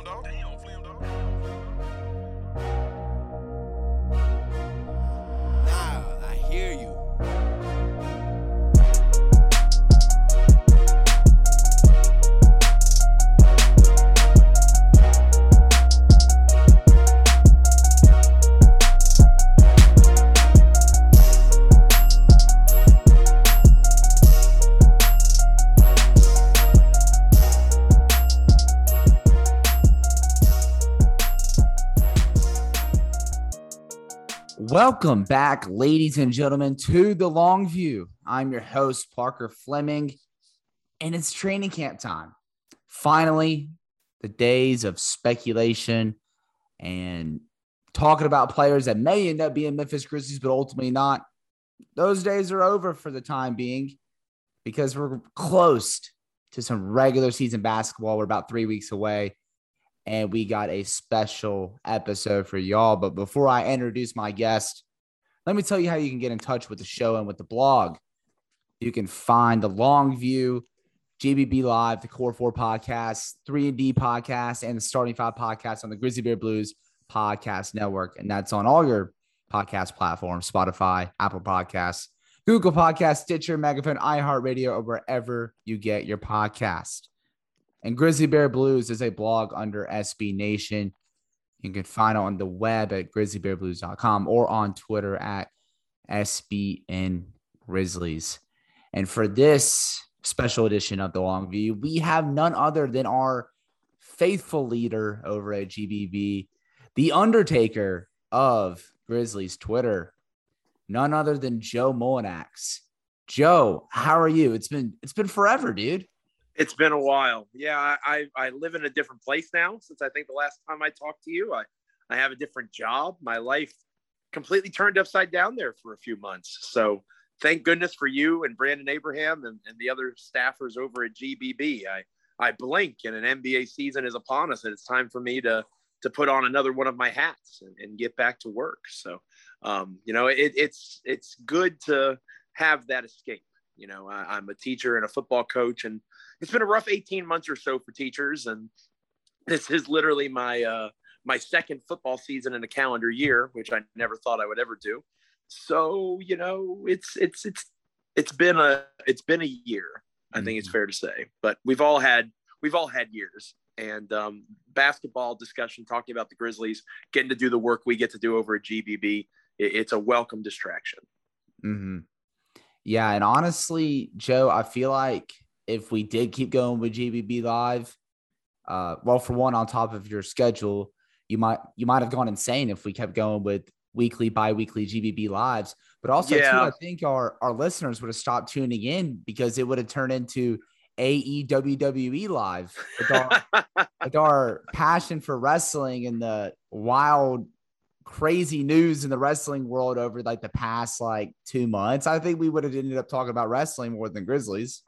Flam Dog. Damn, Flam Dog. Welcome back, ladies and gentlemen, to the Long View. I'm your host, Parker Fleming, and it's training camp time. Finally, the days of speculation and talking about players that may end up being Memphis Grizzlies, but ultimately not. Those days are over for the time being because we're close to some regular season basketball. We're about three weeks away and we got a special episode for y'all. But before I introduce my guest, let me tell you how you can get in touch with the show and with the blog. You can find the Long View, GBB Live, the Core Four podcast, Three and D podcast, and the Starting Five podcast on the Grizzly Bear Blues podcast network, and that's on all your podcast platforms: Spotify, Apple Podcasts, Google Podcasts, Stitcher, Megaphone, iHeartRadio, or wherever you get your podcast. And Grizzly Bear Blues is a blog under SB Nation. You can find it on the web at grizzlybearblues.com or on Twitter at SBN Grizzlies. And for this special edition of the Long View, we have none other than our faithful leader over at GBB, the Undertaker of Grizzlies Twitter, none other than Joe Mullinax. Joe, how are you? It's been it's been forever, dude. It's been a while. Yeah, I, I, I live in a different place now since I think the last time I talked to you. I, I have a different job. My life completely turned upside down there for a few months. So thank goodness for you and Brandon Abraham and, and the other staffers over at GBB. I, I blink and an NBA season is upon us and it's time for me to to put on another one of my hats and, and get back to work. So, um, you know, it, it's it's good to have that escape. You know, I, I'm a teacher and a football coach, and it's been a rough 18 months or so for teachers. And this is literally my uh, my second football season in a calendar year, which I never thought I would ever do. So, you know, it's it's it's it's been a it's been a year. I think it's fair to say, but we've all had we've all had years and um, basketball discussion talking about the Grizzlies, getting to do the work we get to do over at GBB. It, it's a welcome distraction. Mm-hmm. Yeah, and honestly, Joe, I feel like if we did keep going with GBB Live, uh, well, for one, on top of your schedule, you might you might have gone insane if we kept going with weekly, bi-weekly GBB lives. But also, Yeah. too, I think our our listeners would have stopped tuning in because it would have turned into AEWWE live with our, with our passion for wrestling and the wild crazy news in the wrestling world over like the past like two months i think we would have ended up talking about wrestling more than grizzlies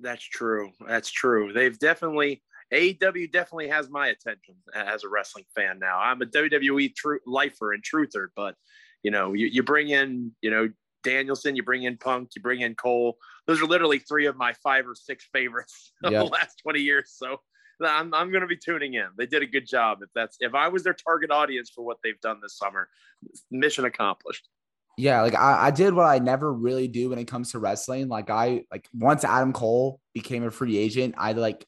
That's true. That's true. They've definitely AEW definitely has my attention as a wrestling fan now. I'm a WWE true lifer and truther, but you know, you, you bring in, you know, Danielson, you bring in Punk, you bring in Cole. Those are literally three of my five or six favorites of Yep. the last 20 years. So I'm, I'm going to be tuning in. They did a good job. If that's if I was their target audience for what they've done this summer, mission accomplished. Yeah like I, I did what i never really do when it comes to wrestling like i like once adam cole became a free agent i like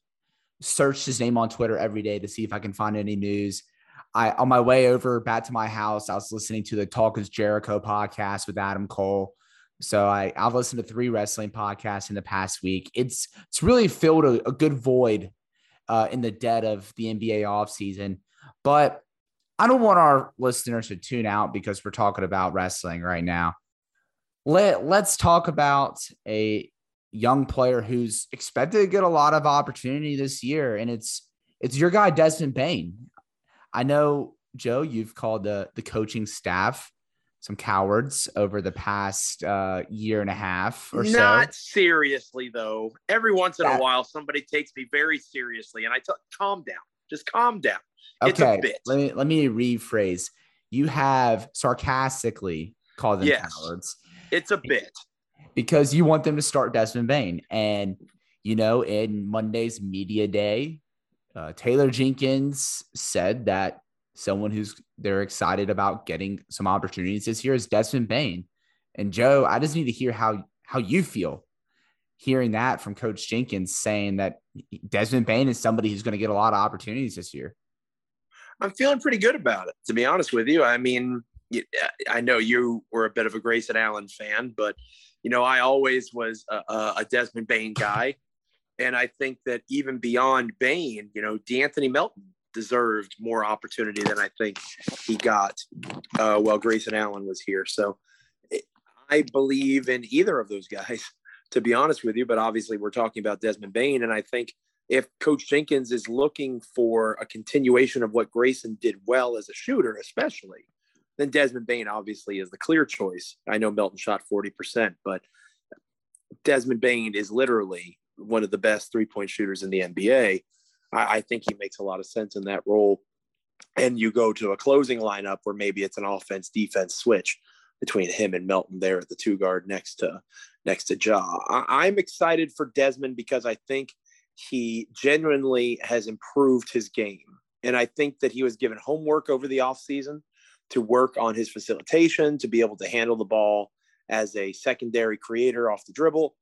searched his name on twitter every day to see if i can find any news i on my way over back to my house i was listening to the talk is jericho podcast with adam cole so I, I've listened to three wrestling podcasts in the past week. It's it's really filled a, a good void uh, in the dead of the NBA offseason. But I don't want our listeners to tune out because we're talking about wrestling right now. Let let's talk about a young player who's expected to get a lot of opportunity this year, and it's it's your guy Desmond Bane. I know Joe, you've called the the coaching staff some cowards over the past uh, year and a half or Not so. Not seriously though. Every once in That- a while, somebody takes me very seriously, and I tell, calm down, just calm down. It's a Okay, bit. let me let me rephrase. You have sarcastically called them Yes. cowards. It's a bit. because you want them to start Desmond Bane. And, you know, in Monday's media day, uh, Taylor Jenkins said that someone who's they're excited about getting some opportunities this year is Desmond Bane. And Joe, I just need to hear how how you feel hearing that from Coach Jenkins saying that Desmond Bane is somebody who's going to get a lot of opportunities this year. I'm feeling pretty good about it, to be honest with you. I mean, I know you were a bit of a Grayson Allen fan, but you know, I always was a, a Desmond Bane guy. And I think that even beyond Bane, you know, De'Anthony Melton deserved more opportunity than I think he got uh, while Grayson Allen was here. So I believe in either of those guys, to be honest with you. But obviously, we're talking about Desmond Bane. And I think if Coach Jenkins is looking for a continuation of what Grayson did well as a shooter, especially, then Desmond Bane obviously is the clear choice. I know Melton shot 40%, but Desmond Bane is literally one of the best three point shooters in the NBA. I, I, think he makes a lot of sense in that role. And you go to a closing lineup where maybe it's an offense defense switch between him and Melton there at the two guard next to next to Ja. I, I'm excited for Desmond because I think he genuinely has improved his game. And I think that he was given homework over the offseason to work on his facilitation, to be able to handle the ball as a secondary creator off the dribble.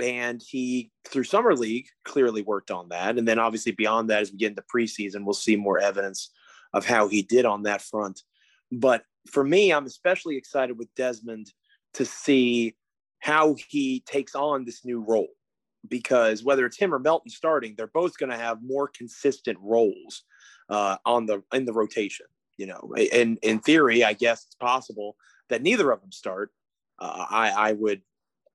And he, through Summer League, clearly worked on that. And then obviously beyond that, as we get into preseason, we'll see more evidence of how he did on that front. But for me, I'm especially excited with Desmond to see how he takes on this new role because whether it's him or Melton starting, they're both going to have more consistent roles uh, on the in the rotation you know, in in theory, I guess it's possible that neither of them start. Uh, I I would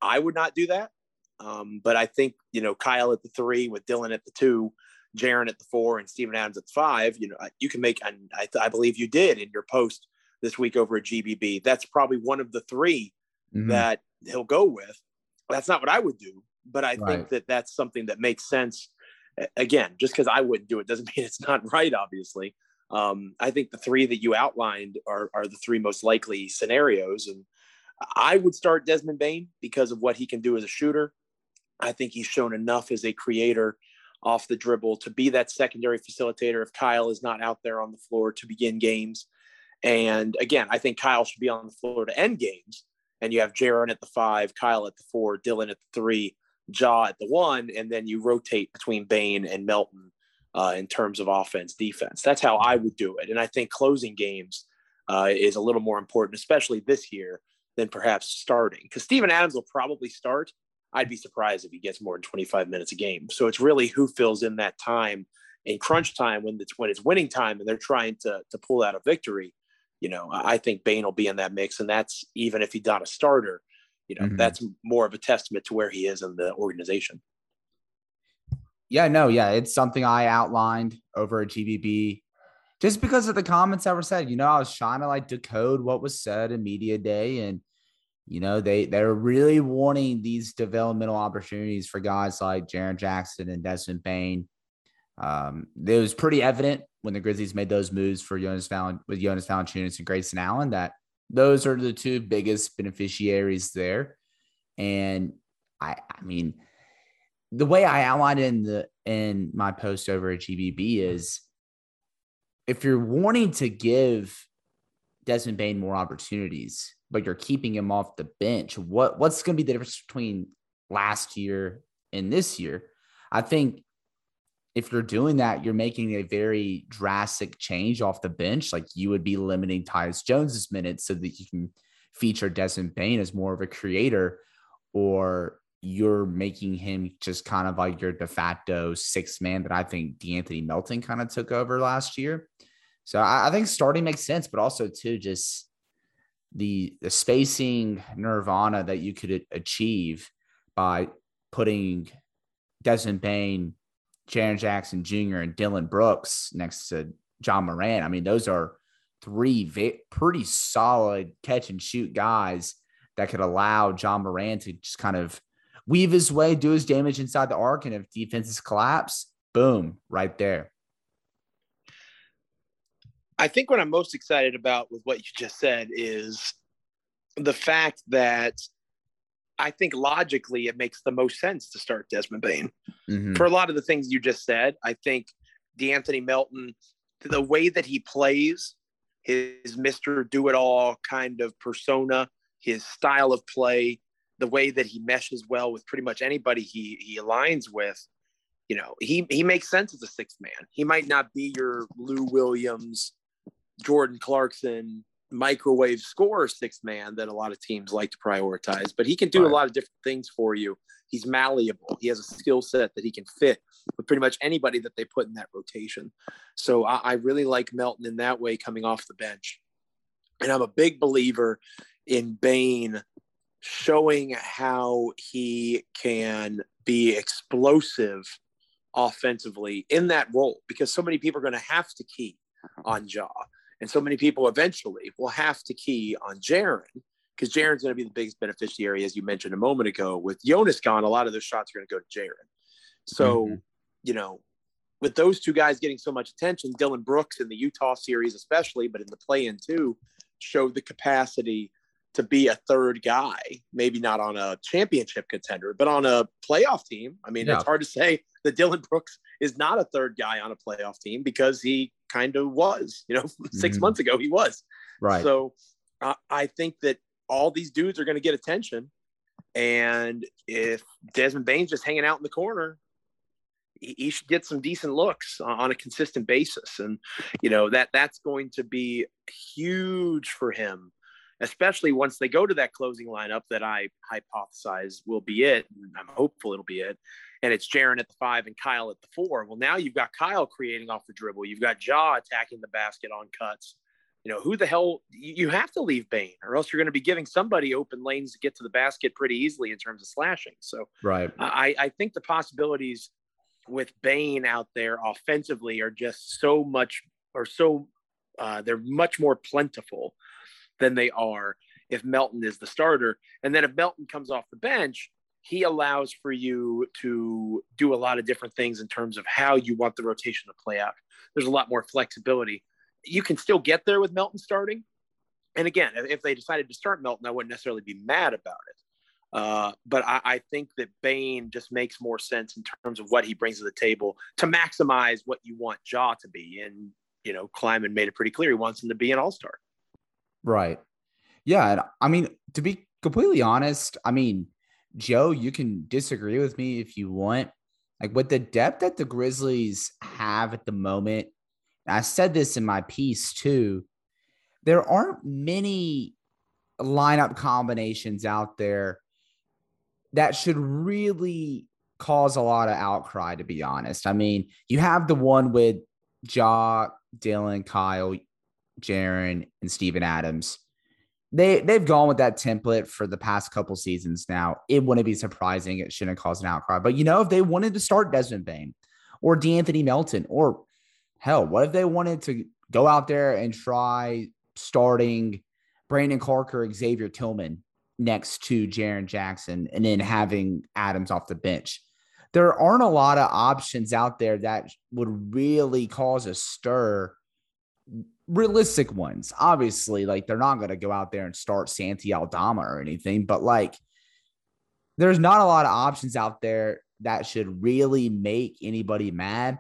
I would not do that. Um, but I think you know Kyle at the three with Dillon at the two, Jaren at the four, and Steven Adams at the five. You know you can make and I, I believe you did in your post this week over at GBB. That's probably one of the 3 mm-hmm. that he'll go with. That's not what I would do, but I right. think that that's something that makes sense. Again, just because I wouldn't do it doesn't mean it's not right, obviously. Um, I think the three that you outlined are, are the three most likely scenarios. And I would start Desmond Bane because of what he can do as a shooter. I think he's shown enough as a creator off the dribble to be that secondary facilitator if Kyle is not out there on the floor to begin games. And again, I think Kyle should be on the floor to end games. And you have Jaren at the five, Kyle at the four, Dillon at the three, Ja at the one, and then you rotate between Bane and Melton uh, in terms of offense, defense. That's how I would do it. And I think closing games uh, is a little more important, especially this year, than perhaps starting. Because Steven Adams will probably start. I'd be surprised if he gets more than 25 minutes a game. So it's really who fills in that time in crunch time when it's when it's winning time and they're trying to to pull out a victory. You know, I think Bane will be in that mix, and that's even if he's not a starter. You know, mm-hmm. that's more of a testament to where he is in the organization. Yeah, no, yeah, it's something I outlined over at GBB just because of the comments that were said. You know, I was trying to like decode what was said in media day, and you know, they they're really wanting these developmental opportunities for guys like Jaren Jackson and Desmond Bane. Um, it was pretty evident when the Grizzlies made those moves for Jonas Val- with Jonas Valanciunas and Grayson Allen that those are the two biggest beneficiaries there. And I, I mean, the way I outlined in the in my post over at GBB is if you're wanting to give Desmond Bane more opportunities, but you're keeping him off the bench, what what's going to be the difference between last year and this year? I think if you're doing that, you're making a very drastic change off the bench. Like you would be limiting Tyus Jones's minutes so that you can feature Desmond Bane as more of a creator, or you're making him just kind of like your de facto sixth man that I think De'Anthony Melton kind of took over last year. So I, I, think starting makes sense, but also too just the the spacing nirvana that you could achieve by putting Desmond Bane, Jaren Jackson Jr., and Dillon Brooks next to Ja Morant. I mean, those are three ve- pretty solid catch and shoot guys that could allow Ja Morant to just kind of weave his way, do his damage inside the arc, and if defenses collapse, boom, right there. I think what I'm most excited about with what you just said is the fact that I think logically it makes the most sense to start Desmond Bane Mm-hmm. For a lot of the things you just said, I think De'Anthony Melton, the way that he plays, his Mr. Do It All kind of persona, his style of play, the way that he meshes well with pretty much anybody he he aligns with, you know, he he makes sense as a sixth man. He might not be your Lou Williams, Jordan Clarkson, microwave score sixth man that a lot of teams like to prioritize, but he can do right. a lot of different things for you. He's malleable. He has a skill set that he can fit with pretty much anybody that they put in that rotation. So I, I really like Melton in that way coming off the bench. And I'm a big believer in Bane showing how he can be explosive offensively in that role because so many people are going to have to key uh-huh. on Ja. And so many people eventually will have to key on Jaren because Jaren's going to be the biggest beneficiary, as you mentioned a moment ago. With Jonas gone, a lot of those shots are going to go to Jaren. So, mm-hmm. you know, with those two guys getting so much attention, Dillon Brooks in the Utah series, especially, but in the play in too, showed the capacity to be a third guy, maybe not on a championship contender, but on a playoff team. I mean, yeah. it's hard to say that Dillon Brooks is not a third guy on a playoff team because he kind of was, you know, 6 mm-hmm. months ago he was. Right. So uh, I think that all these dudes are going to get attention. And if Desmond Bane's just hanging out in the corner, he, he should get some decent looks on a consistent basis. And, you know, that that's going to be huge for him especially once they go to that closing lineup that I hypothesize will be it. I'm hopeful it'll be it and it's Jaren at the five and Kyle at the four. Well, now you've got Kyle creating off the dribble. You've got Ja attacking the basket on cuts. You know, who the hell you have to leave Bane, or else you're going to be giving somebody open lanes to get to the basket pretty easily in terms of slashing. So, right, I, I think the possibilities with Bane out there offensively are just so much, or so uh, they're much more plentiful than they are if Melton is the starter. And then if Melton comes off the bench, he allows for you to do a lot of different things in terms of how you want the rotation to play out. There's a lot more flexibility. You can still get there with Melton starting. And again, if they decided to start Melton, I wouldn't necessarily be mad about it. Uh, but I, I, think that Bane just makes more sense in terms of what he brings to the table to maximize what you want Ja to be. And, you know, Kleiman made it pretty clear he wants him to be an all star. Right. Yeah. And I mean, to be completely honest, I mean, Joe, you can disagree with me if you want. Like with the depth that the Grizzlies have at the moment, I said this in my piece too. There aren't many lineup combinations out there that should really cause a lot of outcry, to be honest. I mean, you have the one with Ja, Dillon, Kyle, Jaren, and Steven Adams they they've gone with that template for the past couple seasons now. It wouldn't be surprising. It shouldn't cause an outcry. But you know, if they wanted to start Desmond Bane or De'Anthony Melton, or hell, what if they wanted to go out there and try starting Brandon Clarke or Xavier Tillman next to Jaren Jackson and then having Adams off the bench? There aren't a lot of options out there that would really cause a stir realistic ones. Obviously, like they're not going to go out there and start Santi Aldama or anything, but like there's not a lot of options out there that should really make anybody mad.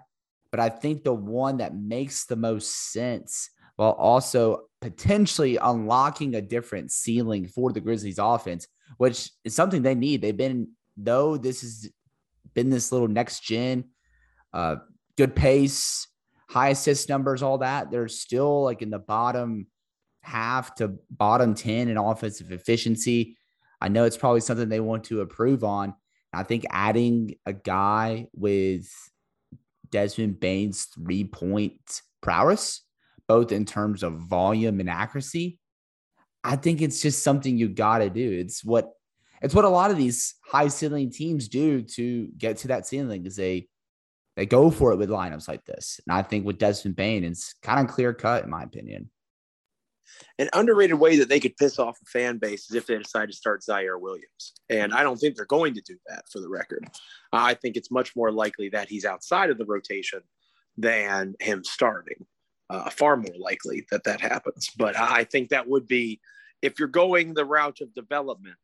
But I think the one that makes the most sense while also potentially unlocking a different ceiling for the Grizzlies offense, which is something they need. They've been, though, this has been this little next gen, uh, good pace, high assist numbers, all that, they're still like in the bottom half to bottom 10 in offensive efficiency. I know it's probably something they want to improve on. I think adding a guy with Desmond Bane's three point prowess, both in terms of volume and accuracy, I think it's just something you got to do. It's what it's what a lot of these high ceiling teams do to get to that ceiling is they they go for it with lineups like this. And I think with Desmond Bane, it's kind of clear cut, in my opinion. An underrated way that they could piss off a fan base is if they decide to start Ziaire Williams. And I don't think they're going to do that for the record. I think it's much more likely that he's outside of the rotation than him starting. Uh, far more likely that that happens. But I think that would be, if you're going the route of development,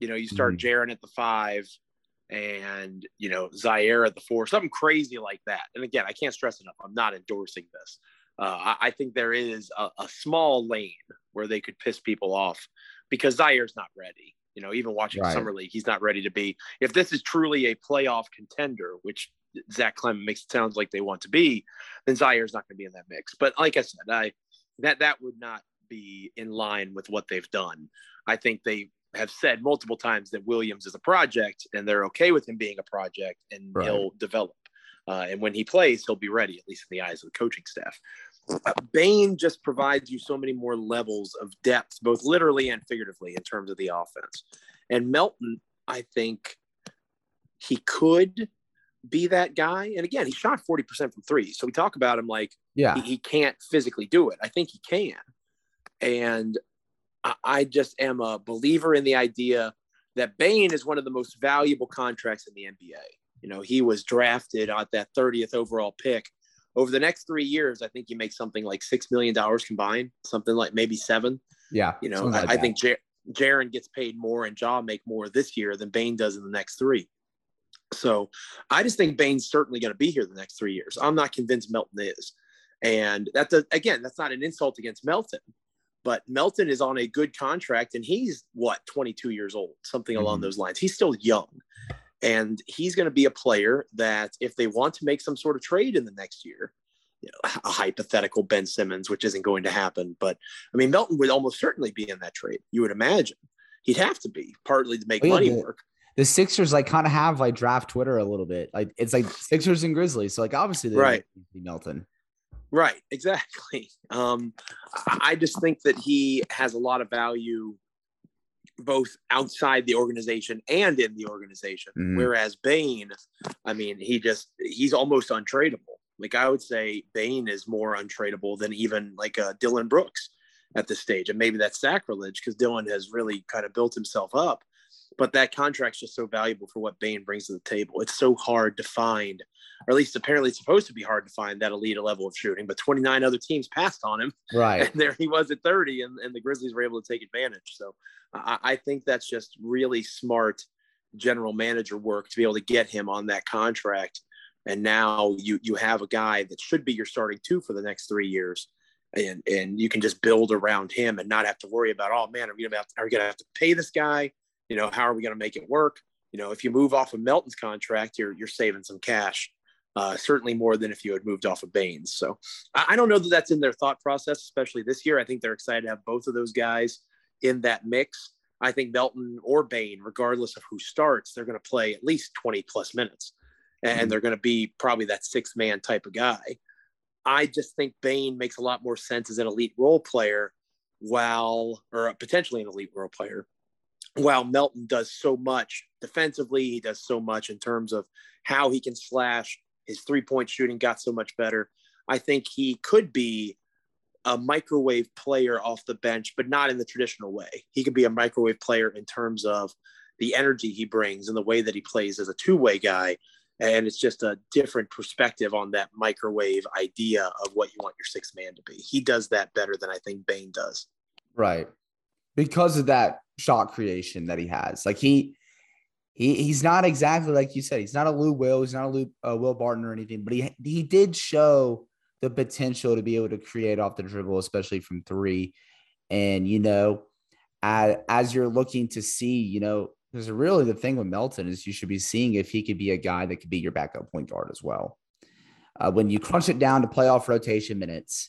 you know, you start mm. Jaren at the five, and you know Ziaire at the four, something crazy like that. And again, I can't stress enough. I'm not endorsing this. Uh, I, I, think there is a, a, small lane where they could piss people off because Ziaire's not ready. You know, even watching right. summer league, he's not ready to be. If this is truly a playoff contender, which Zach Kleiman makes it sound like they want to be, then Ziaire's not going to be in that mix. But like I said, I that that would not be in line with what they've done. I think they have said multiple times that Williams is a project and they're okay with him being a project and right. he'll develop. Uh, and when he plays, he'll be ready, at least in the eyes of the coaching staff. Uh, Bane just provides you so many more levels of depth, both literally and figuratively, in terms of the offense. And Melton, I think he could be that guy. And again, he shot 40% from three. So we talk about him like yeah. he, he can't physically do it. I think he can. And I just am a believer in the idea that Bane is one of the most valuable contracts in the NBA. You know, he was drafted at that 30th overall pick. Over the next three years, I think he makes something like $6 million combined, something like maybe seven. Yeah. You know, like I, I, think Jar- Jaren gets paid more and Ja make more this year than Bane does in the next three. So I just think Bane's certainly going to be here the next three years. I'm not convinced Melton is. And that does, again, that's not an insult against Melton, but Melton is on a good contract and he's what, 22 years old, something mm-hmm. along those lines. He's still young. And he's going to be a player that if they want to make some sort of trade in the next year, you know, a hypothetical Ben Simmons, which isn't going to happen. But I mean, Melton would almost certainly be in that trade. You would imagine he'd have to be partly to make oh, yeah, money work. The Sixers like kind of have like draft Twitter a little bit. Like it's like Sixers and Grizzlies. So like obviously they right. Melton. Right, exactly. Um, I just think that he has a lot of value both outside the organization and in the organization. Mm-hmm. Whereas Bane, I mean, he just he's almost untradeable. Like I would say Bane is more untradeable than even like uh, Dillon Brooks at this stage. And maybe that's sacrilege because Dillon has really kind of built himself up. But that contract's just so valuable for what Bane brings to the table. It's so hard to find or at least apparently it's supposed to be hard to find that elite level of shooting. But 29 other teams passed on him. Right. And there he was at 30, and, and the Grizzlies were able to take advantage. So I, I think that's just really smart general manager work to be able to get him on that contract. And now you you have a guy that should be your starting two for the next three years. And, and you can just build around him and not have to worry about, oh man, are we gonna have to, are we gonna have to pay this guy? You know, how are we gonna make it work? You know, if you move off of Melton's contract, you're you're saving some cash uh, certainly more than if you had moved off of Bane's. So I, I, don't know that that's in their thought process, especially this year. I think they're excited to have both of those guys in that mix. I think Melton or Bane, regardless of who starts, they're going to play at least 20 plus minutes and mm-hmm. they're going to be probably that six man type of guy. I just think Bane makes a lot more sense as an elite role player while, or potentially an elite role player, while Melton does so much defensively. He does so much in terms of how he can slash, his three point shooting got so much better. I think he could be a microwave player off the bench, but not in the traditional way. He could be a microwave player in terms of the energy he brings and the way that he plays as a two way guy. And it's just a different perspective on that microwave idea of what you want your sixth man to be. He does that better than I think Bane does. Right. Because of that shot creation that he has. Like he, he he's not exactly like you said. He's not a Lou Will. He's not a Lou uh, Will Barton or anything. But he he did show the potential to be able to create off the dribble, especially from three. And you know, as, as you're looking to see, you know, because really the thing with Melton is you should be seeing if he could be a guy that could be your backup point guard as well. Uh, when you crunch it down to playoff rotation minutes,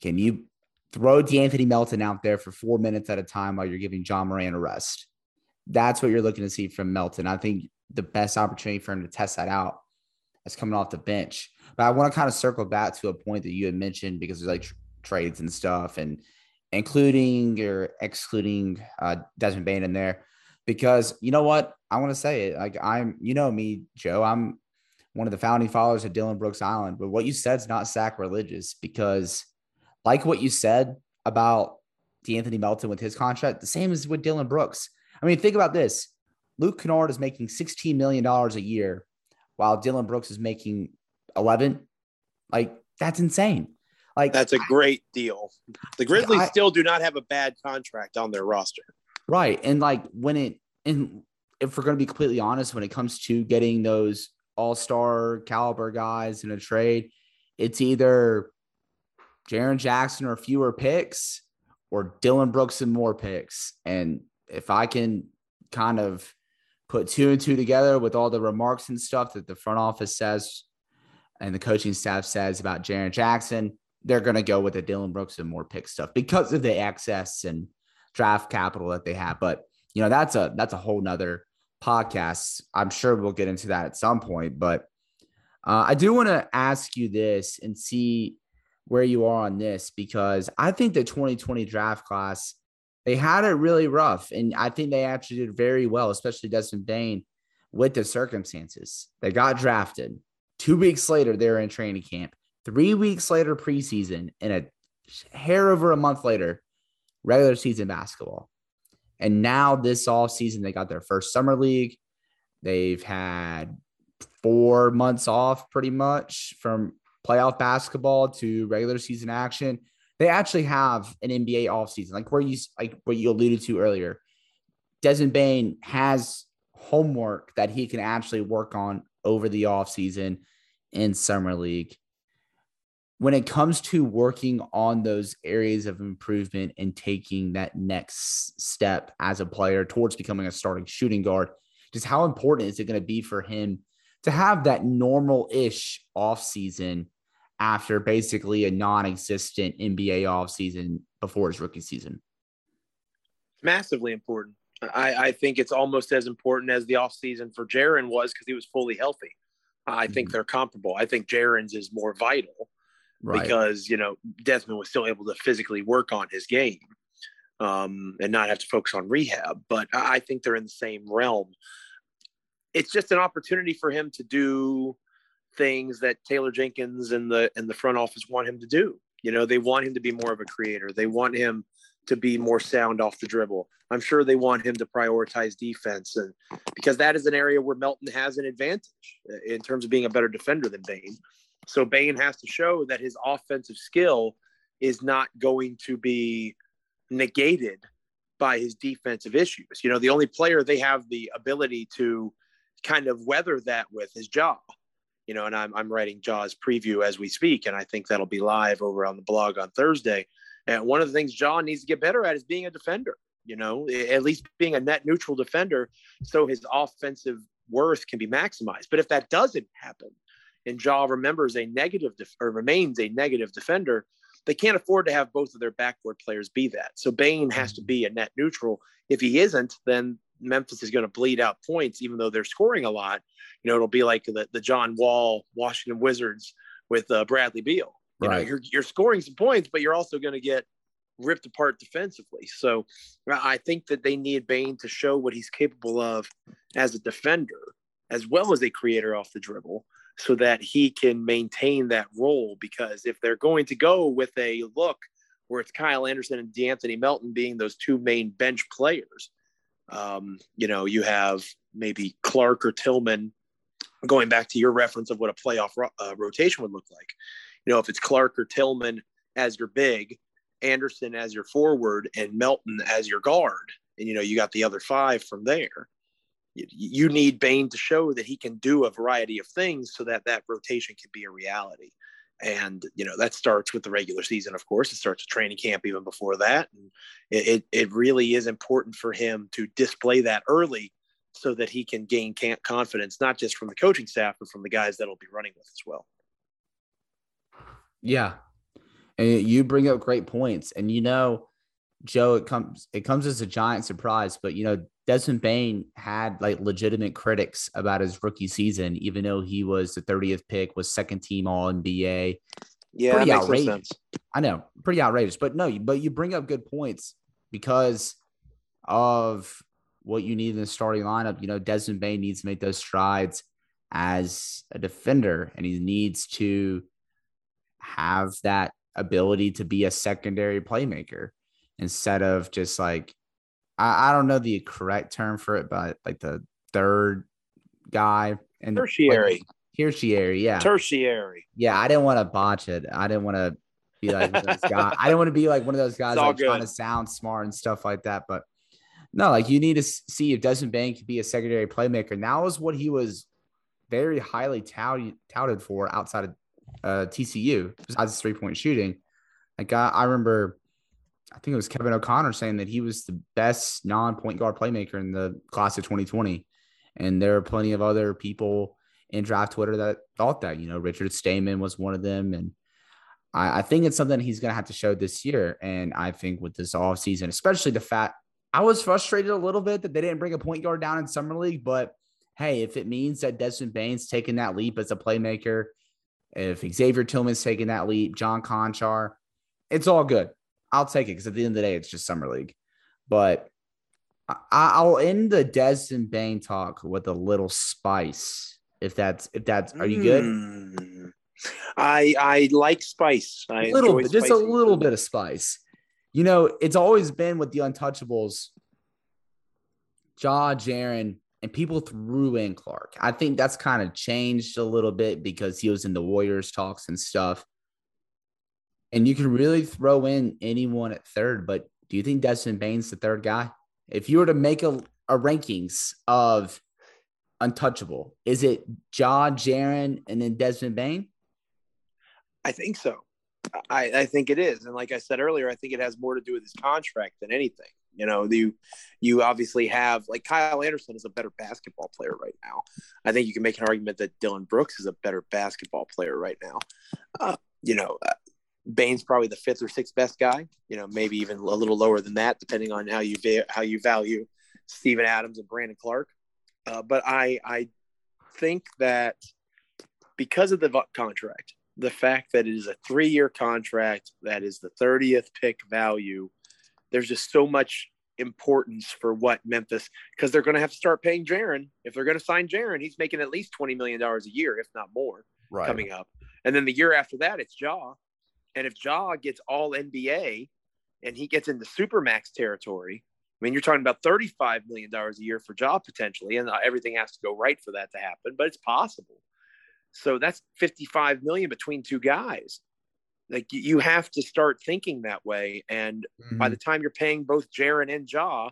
can you throw De'Anthony Melton out there for four minutes at a time while you're giving John Moran a rest? That's what you're looking to see from Melton. I think the best opportunity for him to test that out is coming off the bench. But I want to kind of circle back to a point that you had mentioned because there's like tr- trades and stuff, and including or excluding uh, Desmond Bane in there. Because you know what? I want to say it. Like I'm, you know me, Joe. I'm one of the founding fathers of Dillon Brooks Island. But what you said is not sacrilegious because, like what you said about De'Anthony Melton with his contract, the same as with Dillon Brooks. I mean, think about this. Luke Kennard is making $16 million a year while Dillon Brooks is making 11. Like, that's insane. Like, that's a great deal. The Grizzlies I, still do not have a bad contract on their roster. Right. And like, when it, and if we're going to be completely honest, when it comes to getting those all star caliber guys in a trade, it's either Jaren Jackson or fewer picks or Dillon Brooks and more picks. And if I can kind of put two and two together with all the remarks and stuff that the front office says and the coaching staff says about Jaren Jackson, they're going to go with the Dillon Brooks and more pick stuff because of the access and draft capital that they have. But you know, that's a that's a whole nother podcast. I'm sure we'll get into that at some point. But uh, I do want to ask you this and see where you are on this because I think the 2020 draft class they had it really rough, and I think they actually did very well, especially Desmond Bane with the circumstances. They got drafted. Two weeks later, they're in training camp. Three weeks later, preseason, and a hair over a month later, regular season basketball. And now this off season, they got their first summer league. They've had four months off pretty much from playoff basketball to regular season action. They actually have an NBA offseason, like where you like what you alluded to earlier. Desmond Bane has homework that he can actually work on over the offseason in summer league. When it comes to working on those areas of improvement and taking that next step as a player towards becoming a starting shooting guard, just how important is it going to be for him to have that normal ish offseason after basically a non existent NBA offseason before his rookie season? Massively important. I, I, think it's almost as important as the offseason for Jaren was because he was fully healthy. I mm-hmm. think they're comparable. I think Jaren's is more vital right. because, you know, Desmond was still able to physically work on his game um, and not have to focus on rehab. But I think they're in the same realm. It's just an opportunity for him to do things that Taylor Jenkins and the and the front office want him to do. You know, they want him to be more of a creator. They want him to be more sound off the dribble. I'm sure they want him to prioritize defense and because that is an area where Melton has an advantage uh, in terms of being a better defender than Bane. So Bane has to show that his offensive skill is not going to be negated by his defensive issues. You know, the only player they have the ability to kind of weather that with is Ja you know, and I'm, I'm writing Ja's preview as we speak, and I think that'll be live over on the blog on Thursday. And one of the things Ja needs to get better at is being a defender, you know, at least being a net neutral defender so his offensive worth can be maximized. But if that doesn't happen and Ja remembers a negative def- or remains a negative defender, they can't afford to have both of their backboard players be that. So Bane has to mm-hmm. be a net neutral. If he isn't, then Memphis is going to bleed out points, even though they're scoring a lot. You know, it'll be like the, the John Wall Washington Wizards with uh, Bradley Beal. You right. know, you're, you're scoring some points, but you're also going to get ripped apart defensively. So I think that they need Bane to show what he's capable of as a defender, as well as a creator off the dribble, so that he can maintain that role. Because if they're going to go with a look where it's Kyle Anderson and De'Anthony Melton being those two main bench players, um, you know, you have maybe Clarke or Tillman going back to your reference of what a playoff ro- uh, rotation would look like. You know, if it's Clarke or Tillman as your big, Anderson as your forward, and Melton as your guard, and you know, you got the other five from there. You, you need Bane to show that he can do a variety of things so that that rotation can be a reality and you know that starts with the regular season of course. It starts with training camp even before that. And it, it really is important for him to display that early so that he can gain camp confidence not just from the coaching staff but from the guys that'll be running with as well. Yeah. And you bring up great points. And you know joe it comes it comes as a giant surprise but you know Desmond Bane had like legitimate critics about his rookie season, even though he was the 30th pick, was second team All NBA. Yeah, pretty outrageous. I know, pretty outrageous. But no, but you bring up good points because of what you need in the starting lineup. You know, Desmond Bane needs to make those strides as a defender, and he needs to have that ability to be a secondary playmaker instead of just like I, I don't know the correct term for it, but like the third guy and tertiary. Tertiary, yeah. Tertiary. Yeah, I didn't want to botch it. I didn't want to be like guys. I didn't want to be like one of those guys like trying to sound smart and stuff like that. But No, like you need to see if Desmond Bane could be a secondary playmaker. And that was what he was very highly touted, touted for outside of uh, TCU, besides three point shooting. Like I, I remember, I think it was Kevin O'Connor saying that he was the best non point guard playmaker in the class of 2020. And there are plenty of other people in draft Twitter that thought that. You know, Richard Stayman was one of them. And I, I think it's something he's going to have to show this year. And I think with this off season, especially the fact I was frustrated a little bit that they didn't bring a point guard down in summer league, but hey, if it means that Desmond Bane's taking that leap as a playmaker, if Xavier Tillman's taking that leap, John Konchar, it's all good. I'll take it because at the end of the day, it's just summer league. But I, will end the Desmond Bane talk with a little spice. If that's if that's are you good? Mm, I I like spice. I a little bit, just a little food. bit of spice. You know, it's always been with the untouchables, Ja, Jaren, and people threw in Clarke. I think that's kind of changed a little bit because he was in the Warriors talks and stuff. And you can really throw in anyone at third, but do you think Desmond Bane's the third guy? If you were to make a, a rankings of untouchable, is it Ja, Jaren, and then Desmond Bane? I think so. I, I think it is. And like I said earlier, I think it has more to do with his contract than anything. You know, you you obviously have like Kyle Anderson is a better basketball player right now. I think you can make an argument that Dillon Brooks is a better basketball player right now. Uh, you know, uh, Bane's probably the fifth or sixth best guy. You know, maybe even a little lower than that, depending on how you va- how you value Steven Adams and Brandon Clarke. Uh, but I I think that because of the contract, the fact that it is a three year contract that is the 30th pick value, there's just so much importance for what Memphis, because they're going to have to start paying Jaren. If they're going to sign Jaren, he's making at least $20 million a year, if not more, right. coming up. And then the year after that, it's Ja. And if Ja gets all NBA and he gets into supermax territory, I mean, you're talking about $35 million a year for Ja potentially, and everything has to go right for that to happen, but it's possible. So that's 55 million between two guys. Like you have to start thinking that way. And mm-hmm. by the time you're paying both Jaren and Ja,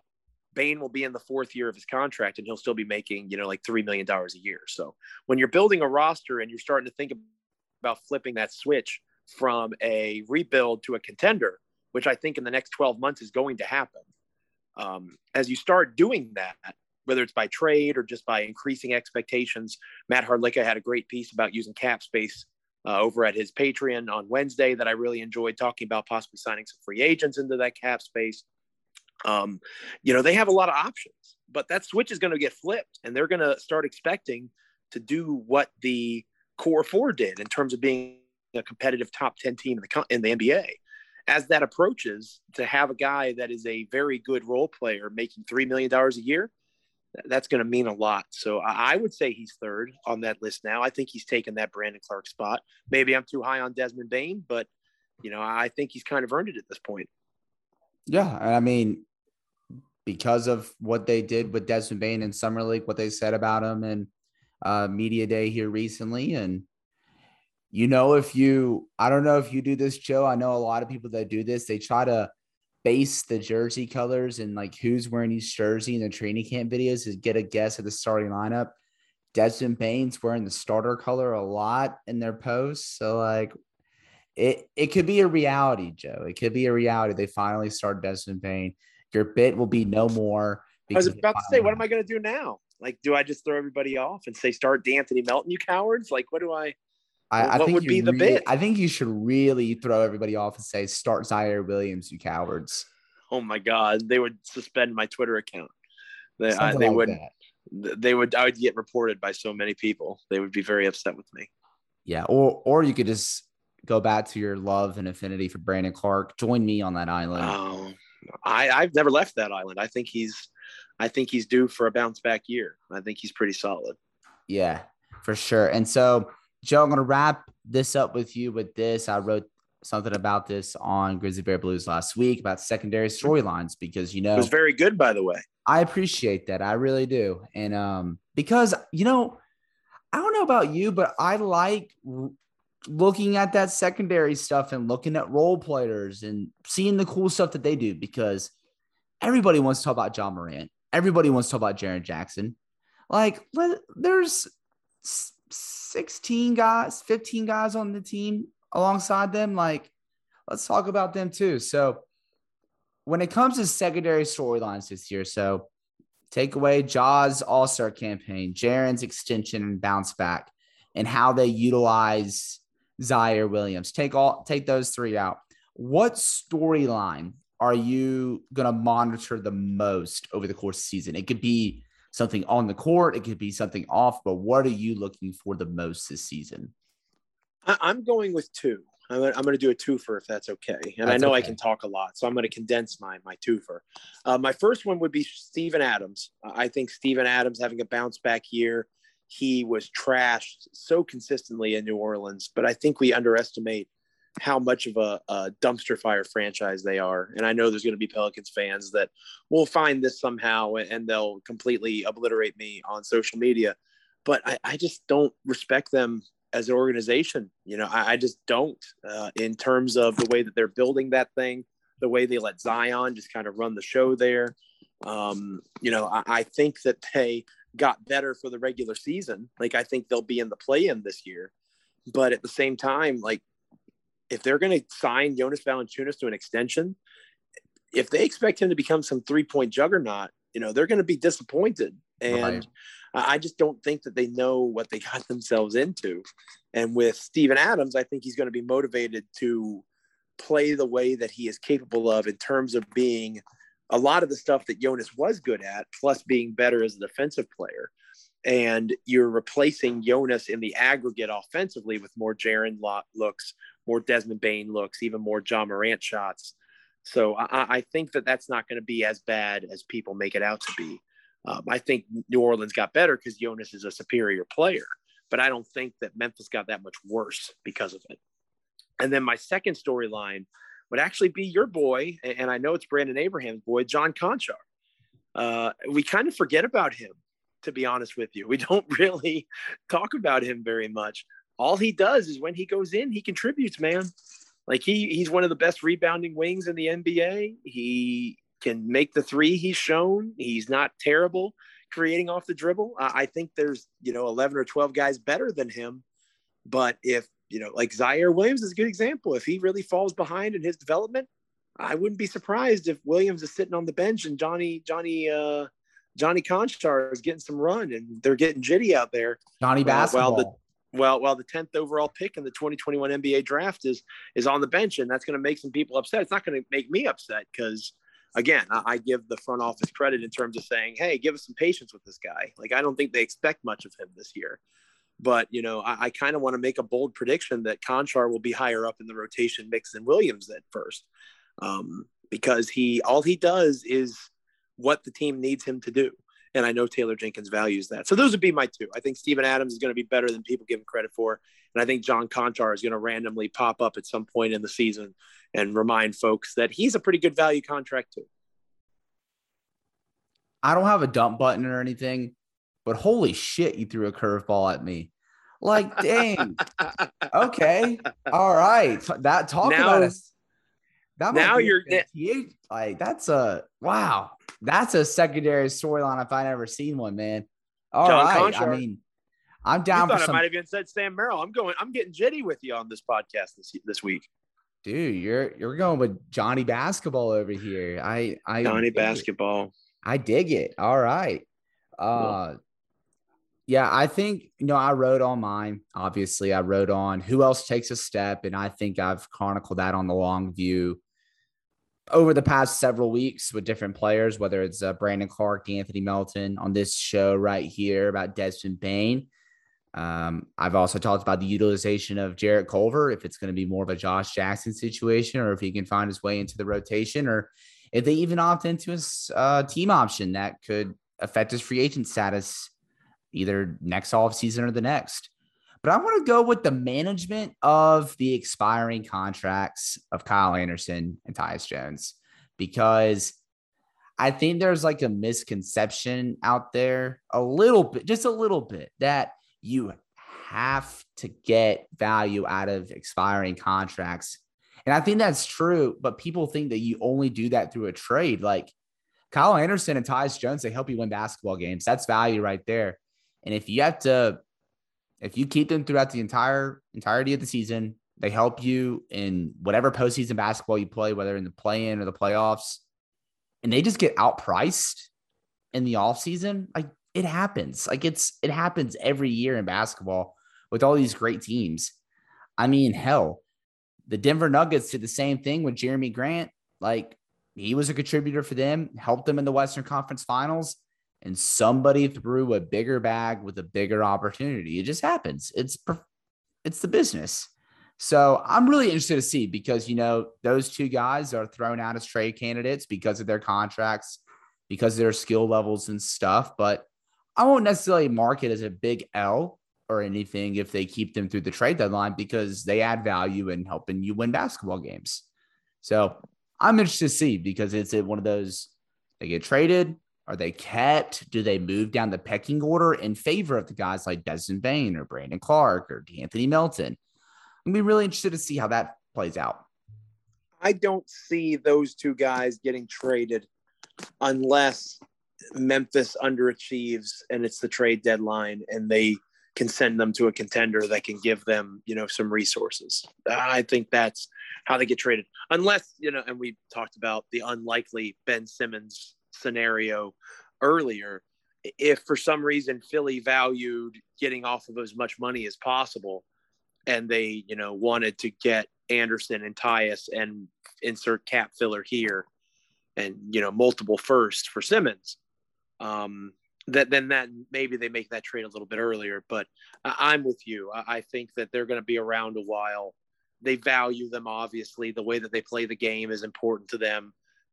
Bane will be in the fourth year of his contract and he'll still be making, you know, like $3 million a year. So when you're building a roster and you're starting to think about flipping that switch from a rebuild to a contender, which I think in the next 12 months is going to happen. Um, as you start doing that, whether it's by trade or just by increasing expectations. Matt Hardlicka had a great piece about using cap space uh, over at his Patreon on Wednesday that I really enjoyed talking about possibly signing some free agents into that cap space. Um, you know, they have a lot of options, but that switch is going to get flipped and they're going to start expecting to do what the core four did in terms of being a competitive top 10 team in the, in the NBA. As that approaches, to have a guy that is a very good role player making $3 million a year, that's going to mean a lot. So I would say he's third on that list now. I think he's taken that Brandon Clarke spot. Maybe I'm too high on Desmond Bane, but you know, I think he's kind of earned it at this point. Yeah, I mean, because of what they did with Desmond Bane in summer league, what they said about him and uh, media day here recently, and you know, if you, I don't know if you do this, Joe. I know a lot of people that do this. They try to base the jersey colors and like who's wearing each jersey in the training camp videos is get a guess at the starting lineup. Desmond Bane's wearing the starter color a lot in their posts. So like it it could be a reality, Joe. It could be a reality. They finally start Desmond Bane. Your bit will be no more. I was about to say, what am I going to do now? Like, do I just throw everybody off and say, start De'Anthony Melton, you cowards? Like, what do I? I, I what would be the really, bit? I think you should really throw everybody off and say, "Start Ziaire Williams, you cowards." Oh my God, they would suspend my Twitter account. They, I, they like would. That. They would. I would get reported by so many people. They would be very upset with me. Yeah, or or you could just go back to your love and affinity for Brandon Clarke. Join me on that island. Oh, I, I've never left that island. I think he's, I think he's due for a bounce back year. I think he's pretty solid. Yeah, for sure. And so Joe, I'm going to wrap this up with you with this. I wrote something about this on Grizzly Bear Blues last week about secondary storylines because you know it was very good by the way. I appreciate that. I really do. And um because you know I don't know about you but I like looking at that secondary stuff and looking at role players and seeing the cool stuff that they do because everybody wants to talk about Ja Morant. Everybody wants to talk about Jaren Jackson. Like, there's 16 guys, 15 guys on the team alongside them. Like, let's talk about them too. So, when it comes to secondary storylines this year, so take away Ja's All Star campaign, Jaren's extension and bounce back, and how they utilize Ziaire Williams. Take all take those three out. What storyline are you going to monitor the most over the course of the season? It could be something on the court, it could be something off, but what are you looking for the most this season? I'm going with two. I'm I'm gonna do a twofer if that's okay. And that's I know okay. I can talk a lot, so I'm gonna condense my my twofer. Uh, my first one would be Steven Adams. Uh, I think Steven Adams having a bounce back year. He was trashed so consistently in New Orleans, but I think we underestimate how much of a, a dumpster fire franchise they are. And I know there's going to be Pelicans fans that will find this somehow and they'll completely obliterate me on social media. But I, I just don't respect them as an organization. You know, I, I just don't uh, in terms of the way that they're building that thing, the way they let Zion just kind of run the show there. Um, you know, I, I think that they got better for the regular season. Like, I think they'll be in the play in this year. But at the same time, like, if they're going to sign Jonas Valanciunas to an extension, if they expect him to become some three point juggernaut, you know, they're going to be disappointed. And right. I just don't think that they know what they got themselves into. And with Steven Adams, I think he's going to be motivated to play the way that he is capable of in terms of being a lot of the stuff that Jonas was good at, plus being better as a defensive player. And you're replacing Jonas in the aggregate offensively with more Jaren looks, more Desmond Bane looks, even more Ja Morant shots. So I, I think that that's not going to be as bad as people make it out to be. Um, I think New Orleans got better because Jonas is a superior player, but I don't think that Memphis got that much worse because of it. And then my second storyline would actually be your boy, and I know it's Brandon Abraham's boy, John Konchar. Uh, we kind of forget about him, to be honest with you. We don't really talk about him very much. All he does is when he goes in, he contributes, man. Like he he's one of the best rebounding wings in the NBA. He can make the three he's shown. He's not terrible creating off the dribble. I think there's, you know, 11 or 12 guys better than him. But if, you know, like Ziaire Williams is a good example. If he really falls behind in his development, I wouldn't be surprised if Williams is sitting on the bench and Johnny, Johnny, uh, Johnny Konchar is getting some run and they're getting jitty out there. Johnny basketball. Uh, well, the, well, well, the 10th overall pick in the 2021 NBA draft is, is on the bench and that's going to make some people upset. It's not going to make me upset because again, I, I, give the front office credit in terms of saying, hey, give us some patience with this guy. Like, I don't think they expect much of him this year. But, you know, I, I kind of want to make a bold prediction that Konchar will be higher up in the rotation mix than Williams at first. Um, because he, all he does is what the team needs him to do. And I know Taylor Jenkins values that. So those would be my two. I think Steven Adams is going to be better than people give him credit for. And I think John Konchar is going to randomly pop up at some point in the season and remind folks that he's a pretty good value contract too. I don't have a dump button or anything, but holy shit, you threw a curveball at me. Like, dang. okay. All right. That talk now, about us. That now you're like that's a wow. That's a secondary storyline if I never seen one, man. All John right. Konchar. I mean, I'm down. You thought for some... I might have even said Sam Merrill. I'm going. I'm getting jitty with you on this podcast this this week. Dude, you're you're going with Johnny Basketball over here. I I Johnny Basketball. It. I dig it. All right. Uh, cool. yeah, I think you know I wrote on mine. Obviously, I wrote on who else takes a step, and I think I've chronicled that on the long view over the past several weeks with different players, whether it's uh, Brandon Clarke, Anthony Melton on this show right here about Desmond Bane. Um, I've also talked about the utilization of Jarrett Culver, if it's going to be more of a Josh Jackson situation, or if he can find his way into the rotation, or if they even opt into his uh, team option that could affect his free agent status either next off season or the next. But I want to go with the management of the expiring contracts of Kyle Anderson and Tyus Jones because I think there's like a misconception out there, a little bit, just a little bit, that you have to get value out of expiring contracts. And I think that's true, but people think that you only do that through a trade. Like Kyle Anderson and Tyus Jones, they help you win basketball games. That's value right there. And if you have to, if you keep them throughout the entire entirety of the season, they help you in whatever postseason basketball you play, whether in the play-in or the playoffs, and they just get outpriced in the offseason, like it happens. Like it's it happens every year in basketball with all these great teams. I mean, hell, the Denver Nuggets did the same thing with Jerami Grant. Like he was a contributor for them, helped them in the Western Conference Finals, and somebody threw a bigger bag with a bigger opportunity. It just happens. It's it's the business. So I'm really interested to see because you know those two guys are thrown out as trade candidates because of their contracts, because of their skill levels and stuff. But I won't necessarily mark it as a big L or anything if they keep them through the trade deadline because they add value in helping you win basketball games. So I'm interested to see because it's one of those they get traded. Are they kept? Do they move down the pecking order in favor of the guys like Desmond Bane or Brandon Clarke or Anthony Melton? I'm be really interested to see how that plays out. I don't see those two guys getting traded unless Memphis underachieves and it's the trade deadline and they can send them to a contender that can give them, you know, some resources. I think that's how they get traded. Unless, you know, and we talked about the unlikely Ben Simmons scenario earlier. If for some reason Philly valued getting off of as much money as possible and they, you know, wanted to get Anderson and Tyus and insert cap filler here and, you know, multiple first for Simmons, um, that then that maybe they make that trade a little bit earlier. But I'm with you. I think that they're going to be around a while. They value them obviously. The way that they play the game is important to them.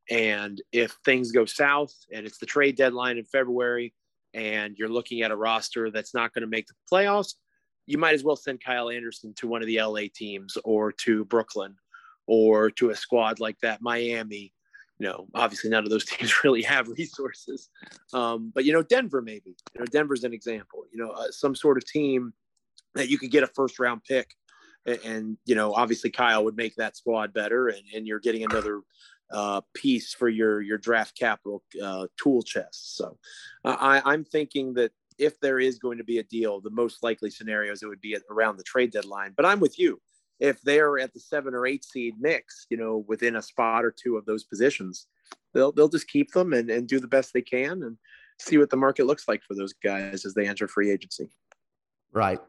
And if things go south and it's the trade deadline in February and you're looking at a roster that's not going to make the playoffs, you might as well send Kyle Anderson to one of the LA teams or to Brooklyn or to a squad like that, Miami, you know, obviously none of those teams really have resources. Um, but, you know, Denver, maybe, you know, Denver's an example, you know, uh, some sort of team that you could get a first round pick. And, and, you know, obviously Kyle would make that squad better and, and you're getting another uh, piece for your, your draft capital uh, tool chest. So uh, I, I'm thinking that if there is going to be a deal, the most likely scenarios it would be around the trade deadline. But I'm with you if they're at the seven or eight seed mix, you know, within a spot or two of those positions, they'll they'll just keep them and, and do the best they can and see what the market looks like for those guys as they enter free agency. Right.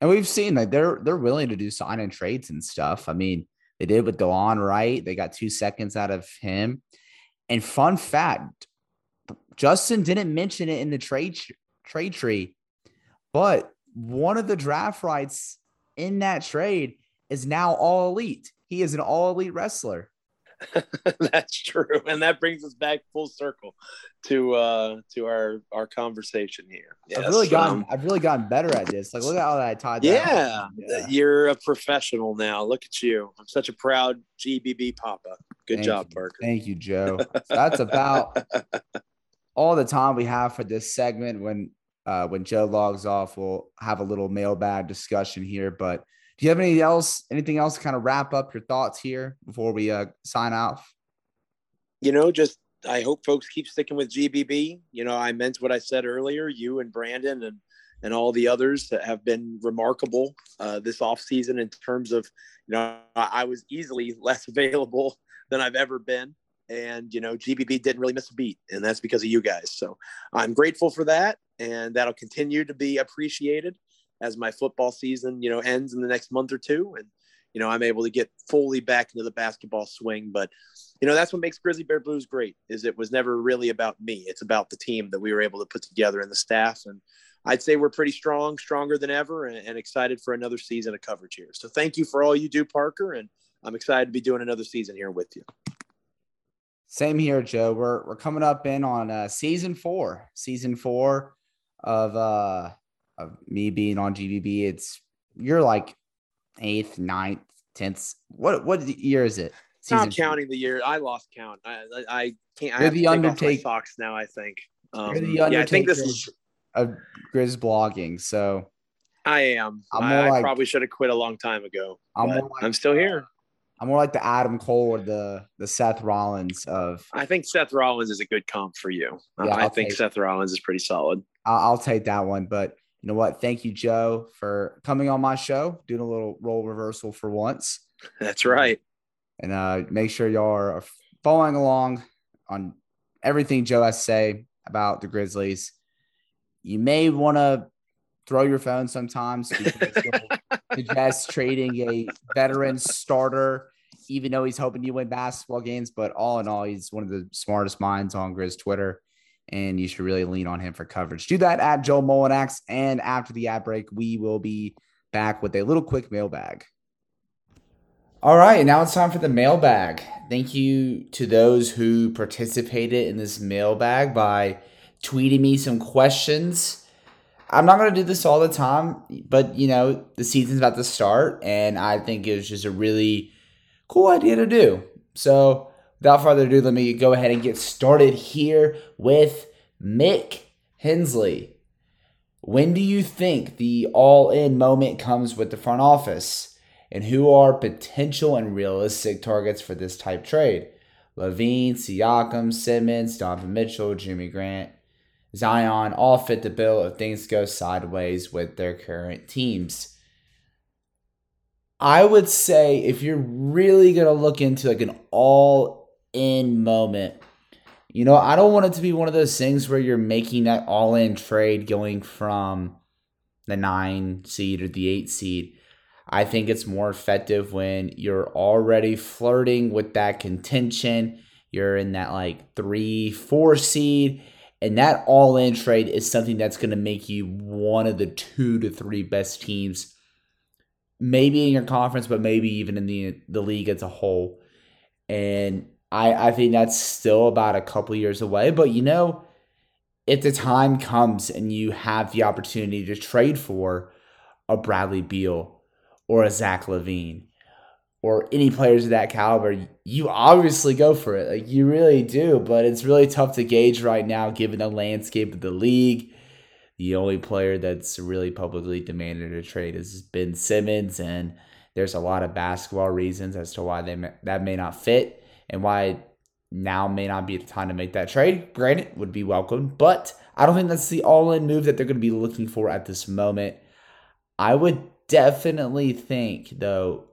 And we've seen that they're they're willing to do sign and trades and stuff. I mean, they did with Delon Wright. They got two seconds out of him. And fun fact, Justin didn't mention it in the trade trade tree, but one of the draft rights in that trade is now all elite. He is an all elite wrestler. That's true, and that brings us back full circle to uh to our our conversation here. Yes. I've really gotten um, I've really gotten better at this. Like, look at how I tied. Yeah, yeah, you're a professional now. Look at you. I'm such a proud GBB papa. Good Thank job, you. Parker. Thank you, Joe. That's about all the time we have for this segment. When uh, when Joe logs off, we'll have a little mailbag discussion here, but do you have anything else, anything else to kind of wrap up your thoughts here before we uh, sign off? You know, just I hope folks keep sticking with GBB. You know, I meant what I said earlier. You and Brandon and and all the others that have been remarkable uh, this off season in terms of, you know, I was easily less available than I've ever been. And, you know, GBB didn't really miss a beat, and that's because of you guys. So I'm grateful for that, and that'll continue to be appreciated as my football season, you know, ends in the next month or two. And, you know, I'm able to get fully back into the basketball swing. But, you know, that's what makes Grizzly Bear Blues great is it was never really about me. It's about the team that we were able to put together and the staff. And I'd say we're pretty strong, stronger than ever, and, and excited for another season of coverage here. So thank you for all you do, Parker. And I'm excited to be doing another season here with you. Same here, Joe. We're we're coming up in on uh, season four, season four of uh of me being on GBB. It's you're like eighth, ninth, tenth. What what year is it? Season Not counting two? the year. I lost count. I I, I can't. You're I the Undertaker. Socks now. I think. Um, you're the Undertaker. Yeah, I think this is of Grizz blogging. So I am. I'm I, like, I, probably should have quit a long time ago. I'm, like, I'm still here. I'm more like the Adam Cole or the the Seth Rollins of. I think Seth Rollins is a good comp for you. Yeah, I I'll think Seth Rollins is pretty solid. I'll, I'll take that one. But you know what? Thank you, Joe, for coming on my show, doing a little role reversal for once. That's right. And uh, make sure y'all are following along on everything Joe has to say about the Grizzlies. You may want to throw your phone sometimes because suggest trading a veteran starter, even though he's hoping you win basketball games. But all in all, he's one of the smartest minds on Grizz Twitter, and you should really lean on him for coverage. Do that at Joe Mullinax. And after the ad break, we will be back with a little quick mailbag. All right, now it's time for the mailbag. Thank you to those who participated in this mailbag by tweeting me some questions. I'm not going to do this all the time, but you know, the season's about to start, and I think it was just a really cool idea to do. So, without further ado, let me go ahead and get started here with Mick Hensley. When do you think the all in moment comes with the front office? And who are potential and realistic targets for this type trade? LaVine, Siakam, Simmons, Donovan Mitchell, Jerami Grant, Zion all fit the bill if things go sideways with their current teams. I would say if you're really going to look into like an all in moment, you know, I don't want it to be one of those things where you're making that all in trade going from the nine seed or the eight seed. I think it's more effective when you're already flirting with that contention. You're in that like three, four seed, and that all in trade is something that's going to make you one of the two to three best teams, maybe in your conference, but maybe even in the the league as a whole. And I I think that's still about a couple years away. But you know, if the time comes and you have the opportunity to trade for a Bradley Beal or a Zach LaVine or any players of that caliber, you obviously go for it. Like you really do, but it's really tough to gauge right now given the landscape of the league. The only player that's really publicly demanded a trade is Ben Simmons, and there's a lot of basketball reasons as to why they may, that may not fit and why now may not be the time to make that trade. Granted, would be welcome, but I don't think that's the all-in move that they're going to be looking for at this moment. I would definitely think though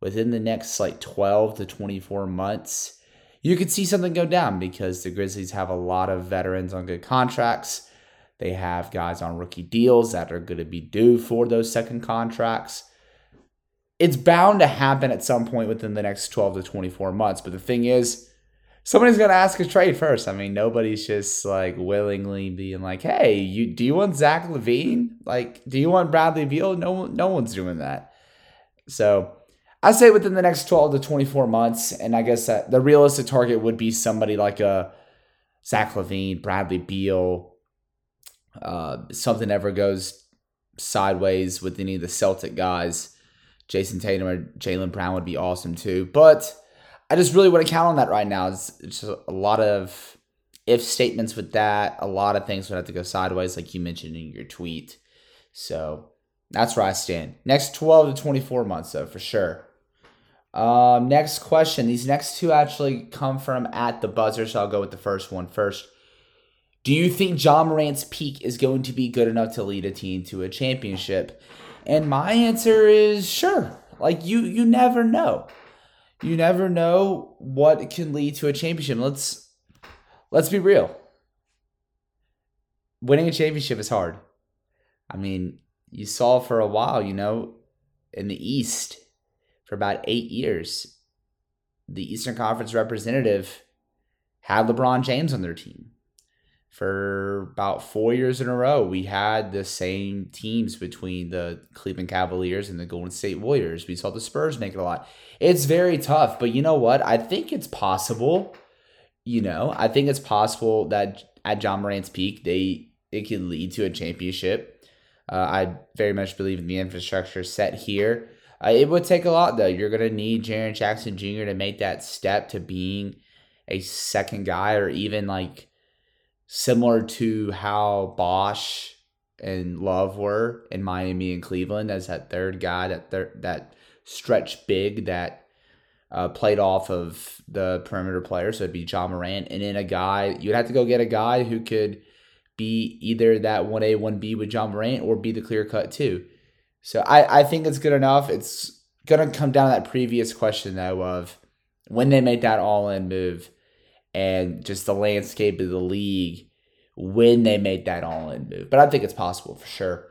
within the next like 12 to 24 months you could see something go down because the grizzlies have a lot of veterans on good contracts they have guys on rookie deals that are going to be due for those second contracts it's bound to happen at some point within the next 12 to 24 months but the thing is somebody's going to ask a trade first. I mean, nobody's just like willingly being like, "Hey, you do you want Zach LaVine? Like, do you want Bradley Beal?" No, no one's doing that. So, I say within the next twelve to twenty four months, and I guess that the realistic target would be somebody like a Zach LaVine, Bradley Beal. Uh, something ever goes sideways with any of the Celtic guys, Jayson Tatum or Jaylen Brown would be awesome too, but. I just really to count on that right now. It's, it's just a lot of if statements with that. A lot of things would have to go sideways, like you mentioned in your tweet. So that's where I stand. Next 12 to 24 months, though, for sure. Um, next question. These next two actually come from at the buzzer, so I'll go with the first one first. Do you think Ja Morant's peak is going to be good enough to lead a team to a championship? And my answer is sure. Like you, you never know you never know what can lead to a championship. Let's let's be real. Winning a championship is hard. I mean, you saw for a while, you know, in the East for about 8 years, the Eastern Conference representative had LeBron James on their team. For about 4 years in a row, we had the same teams between the Cleveland Cavaliers and the Golden State Warriors. We saw the Spurs make it a lot. It's very tough, but you know what? I think it's possible. You know, I think it's possible that at Ja Morant's peak, they it could lead to a championship. Uh, I very much believe in the infrastructure set here. Uh, it would take a lot though. You're gonna need Jaren Jackson Jr. to make that step to being a second guy, or even like similar to how Bosh and Love were in Miami and Cleveland as that third guy, that third that stretch big that uh, played off of the perimeter player, so it'd be Ja Morant, and then a guy you'd have to go get a guy who could be either that one A one B with Ja Morant or be the clear cut two. So I I think it's good enough. It's gonna come down to that previous question though of when they made that all in move and just the landscape of the league when they made that all in move. But I think it's possible for sure.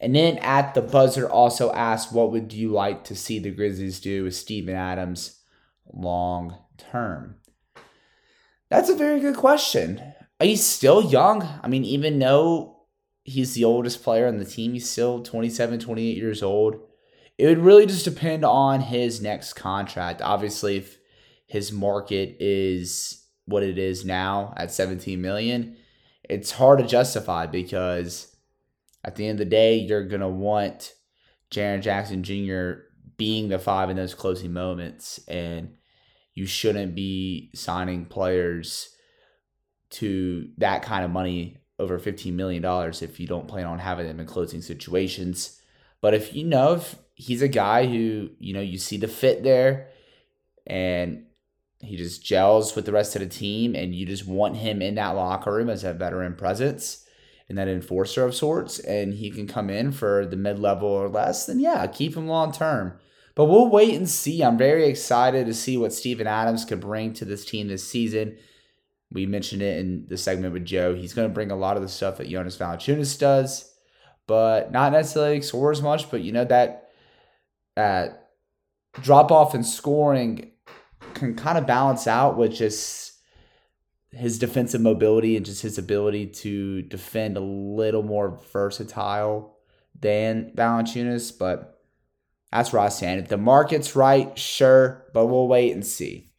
And then at the buzzer also asked, what would you like to see the Grizzlies do with Steven Adams long term? That's a very good question. He's still young. I mean, even though he's the oldest player on the team, he's still 27, 28 years old. It would really just depend on his next contract. Obviously, if his market is what it is now at 17 million, it's hard to justify because at the end of the day, you're to want Jaren Jackson Jr. being the five in those closing moments. And you shouldn't be signing players to that kind of money over $15 million if you don't plan on having them in closing situations. But if you know if he's a guy who, you know, you see the fit there and he just gels with the rest of the team and you just want him in that locker room as a veteran presence and that enforcer of sorts and he can come in for the mid-level or less, then yeah, keep him long term. But we'll wait and see. I'm very excited to see what Steven Adams could bring to this team this season. We mentioned it in the segment with Joe. He's going to bring a lot of the stuff that Jonas Valanciunas does, but not necessarily score as much. But you know that uh, drop off in scoring can kind of balance out with just his defensive mobility and just his ability to defend a little more versatile than Valanciunas. But that's where I stand. If the market's right, sure, but we'll wait and see.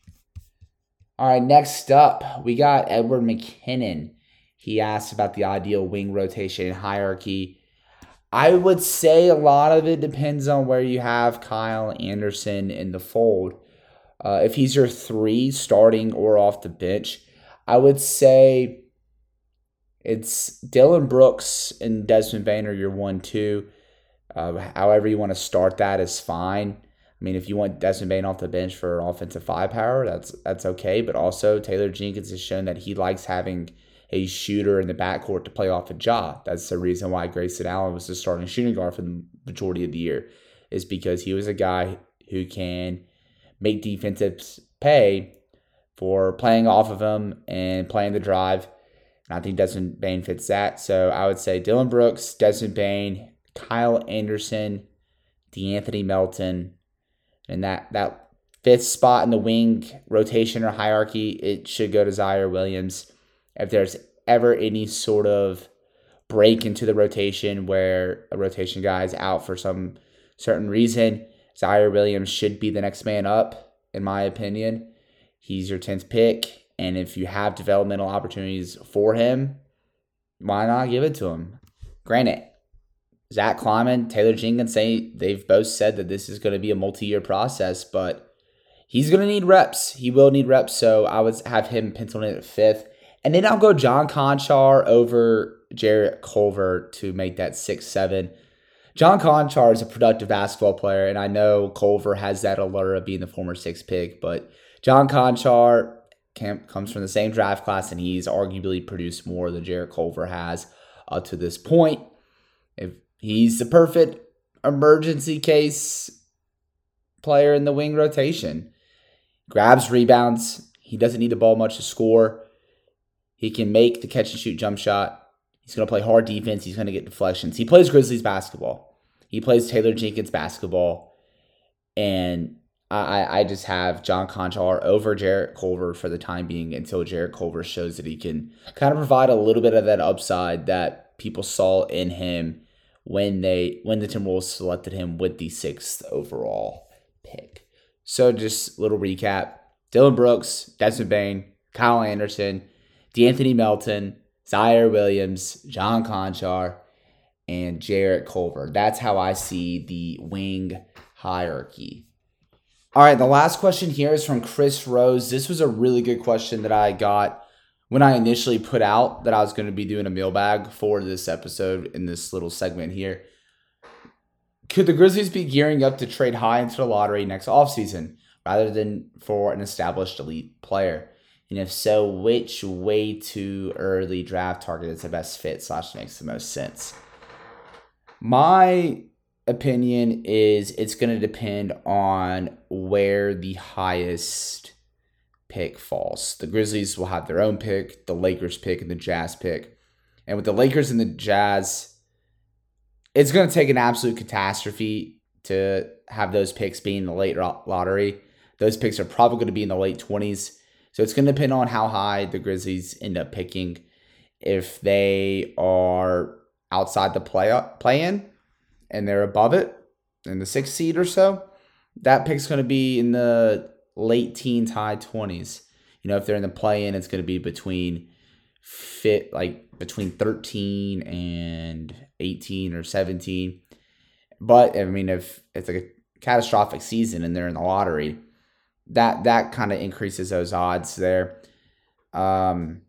All right, next up, we got Edward McKinnon. He asked about the ideal wing rotation hierarchy. I would say a lot of it depends on where you have Kyle Anderson in the fold. Uh, if he's your three, starting or off the bench, I would say it's Dillon Brooks and Desmond Bane are your one, two. Uh, however you want to start that is fine. I mean, if you want Desmond Bane off the bench for offensive firepower, that's that's okay. But also, Taylor Jenkins has shown that he likes having a shooter in the backcourt to play off a job. That's the reason why Grayson Allen was the starting shooting guard for the majority of the year, is because he was a guy who can make defensives pay for playing off of him and playing the drive. And I think Desmond Bane fits that. So I would say Dillon Brooks, Desmond Bain, Kyle Anderson, De'Anthony Melton, and that that fifth spot in the wing rotation or hierarchy, it should go to Ziaire Williams. If there's ever any sort of break into the rotation where a rotation guy is out for some certain reason, Ziaire Williams should be the next man up, in my opinion. He's your 10th pick. And if you have developmental opportunities for him, why not give it to him? Granted, Zach Kleiman, Taylor Jenkins say they've both said that this is going to be a multi-year process, but he's going to need reps. He will need reps, so I would have him penciled in at fifth, and then I'll go John Konchar over Jarrett Culver to make that six seven. John Konchar is a productive basketball player, and I know Culver has that allure of being the former six pick, but John Konchar comes from the same draft class, and he's arguably produced more than Jarrett Culver has up to this point. If he's the perfect emergency case player in the wing rotation. Grabs rebounds. He doesn't need the ball much to score. He can make the catch and shoot jump shot. He's going to play hard defense. He's going to get deflections. He plays Grizzlies basketball. He plays Taylor Jenkins basketball. And I, I just have John Konchar over Jarrett Culver for the time being until Jarrett Culver shows that he can kind of provide a little bit of that upside that people saw in him when they when the Timberwolves selected him with the sixth overall pick. So just a little recap: Dillon Brooks, Desmond Bane, Kyle Anderson, De'Anthony Melton, Ziaire Williams, John Konchar, and Jarrett Culver. That's how I see the wing hierarchy. All right, the last question here is from Chris Rose. This was a really good question that I got when I initially put out that I was going to be doing a mailbag for this episode in this little segment here, could the Grizzlies be gearing up to trade high into the lottery next offseason? rather than for an established elite player? And if so, which way too early draft target is the best fit slash makes the most sense? My opinion is it's going to depend on where the highest pick falls. The Grizzlies will have their own pick, the Lakers pick, and the Jazz pick. And with the Lakers and the Jazz, it's going to take an absolute catastrophe to have those picks be in the late lottery. Those picks are probably going to be in the late 20s. So it's going to depend on how high the Grizzlies end up picking. If they are outside the play play in and they're above it in the sixth seed or so, that pick's going to be in the late teens, high 20s. You know, if they're in the play in, it's going to be between fit like between 13 and 18 or 17. But I mean, if it's like a catastrophic season and they're in the lottery, that that kind of increases those odds there. Um,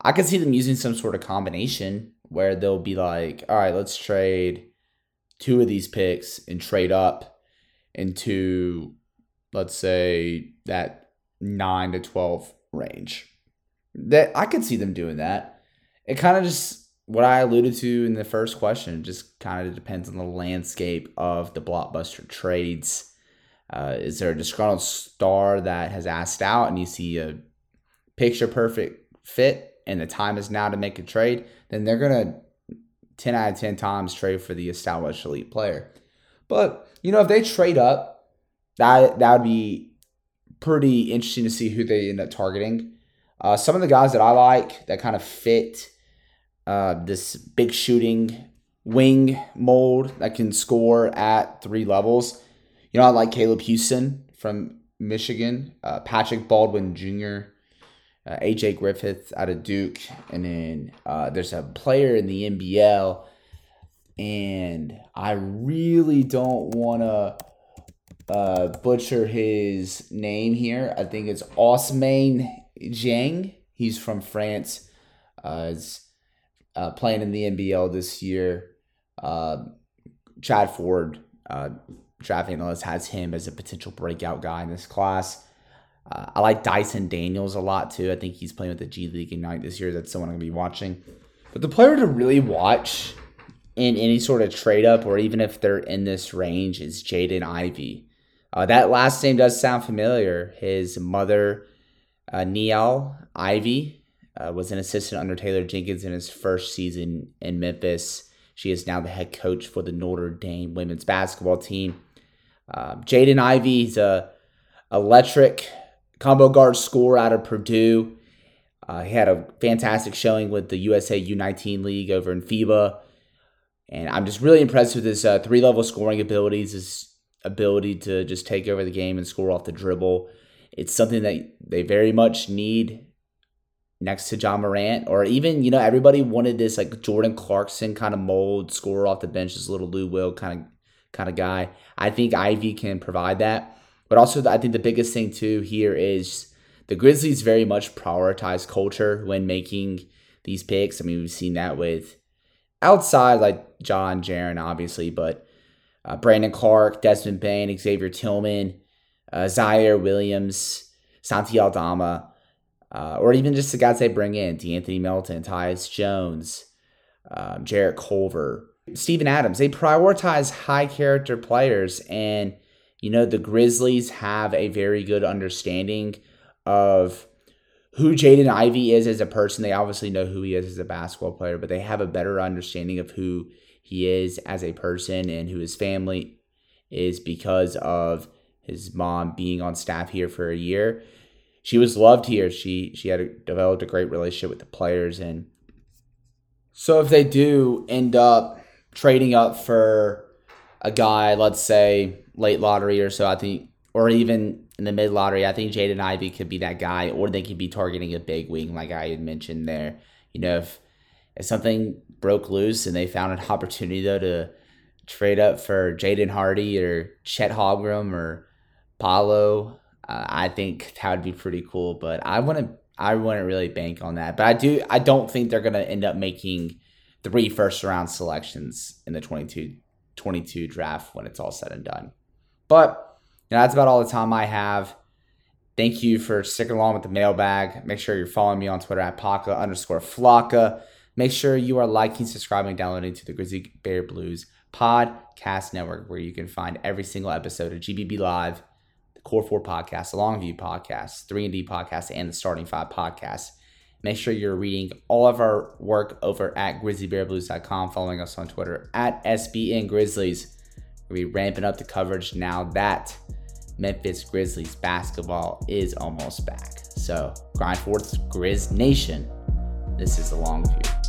I could see them using some sort of combination where they'll be like, all right, let's trade two of these picks and trade up into, let's say, that nine to 12 range. That I could see them doing that. It kind of just what I alluded to in the first question just kind of depends on the landscape of the blockbuster trades uh, is there a disgruntled star that has asked out and you see a picture perfect fit and the time is now to make a trade? Then they're going to 10 out of 10 times trade for the established elite player. But, you know, if they trade up, that, that would be pretty interesting to see who they end up targeting. Uh, some of the guys that I like that kind of fit uh, this big shooting wing mold that can score at three levels you know, I like Caleb Houstan from Michigan, uh, Patrick Baldwin Jr., uh, AJ Griffin out of Duke, and then uh, there's a player in the NBL, and I really don't want to uh, butcher his name here. I think it's Ousmane Dieng. He's from France. Uh, is uh, playing in the NBL this year. Uh, Chad Ford uh, draft analyst has him as a potential breakout guy in this class. Uh, I like Dyson Daniels a lot too. I think he's playing with the G League Ignite this year. That's someone I'm going to be watching. But the player to really watch in any sort of trade up or even if they're in this range is Jaden Ivey. Uh, that last name does sound familiar. His mother, uh, Niele Ivey, uh, was an assistant under Taylor Jenkins in his first season in Memphis. She is now the head coach for the Notre Dame women's basketball team. Uh, Jaden Ivey, he's a electric combo guard scorer out of Purdue. Uh, he had a fantastic showing with the USA U19 League over in FIBA. And I'm just really impressed with his uh, three level scoring abilities, his ability to just take over the game and score off the dribble. It's something that they very much need next to Ja Morant, or even, you know, everybody wanted this like Jordan Clarkson kind of mold, score off the bench, this little Lou Will kind of kind of guy. I think Ivey can provide that. But also, I think the biggest thing too here is the Grizzlies very much prioritize culture when making these picks. I mean, we've seen that with outside like Ja Jaren, obviously, but uh, Brandon Clarke, Desmond Bane, Xavier Tillman, uh, Ziaire Williams, Santi Aldama, uh, or even just the guys they bring in, De'Anthony Melton, Tyus Jones, um, Jarrett Culver, Steven Adams. They prioritize high character players, and you know the Grizzlies have a very good understanding of who Jaden Ivey is as a person. They obviously know who he is as a basketball player, but they have a better understanding of who he is as a person and who his family is because of his mom being on staff here for a year. She was loved here. She she had a, developed a great relationship with the players and so if they do end up trading up for a guy, let's say late lottery or so, I think, or even in the mid lottery, I think Jaden Ivey could be that guy, or they could be targeting a big wing, like I had mentioned there. You know, if if something broke loose and they found an opportunity though to trade up for Jaden Hardy or Chet Holmgren or Paolo, uh, I think that would be pretty cool. But I wouldn't, I wouldn't really bank on that. But I do, I don't think they're gonna end up making three first round selections in the 22, 22 draft when it's all said and done. But know, that's about all the time I have. Thank you for sticking along with the mailbag. Make sure you're following me on Twitter at Paka underscore Flocka. Make sure you are liking, subscribing, downloading to the Grizzly Bear Blues podcast network, where you can find every single episode of GBB Live, the Core Four podcast, the Longview podcast, Three and D podcast, and the Starting Five podcast. Make sure you're reading all of our work over at grizzlybearblues.com, following us on Twitter at SBN Grizzlies. We'll be ramping up the coverage now that Memphis Grizzlies basketball is almost back. So grind forth, Grizz Nation. This is the long view.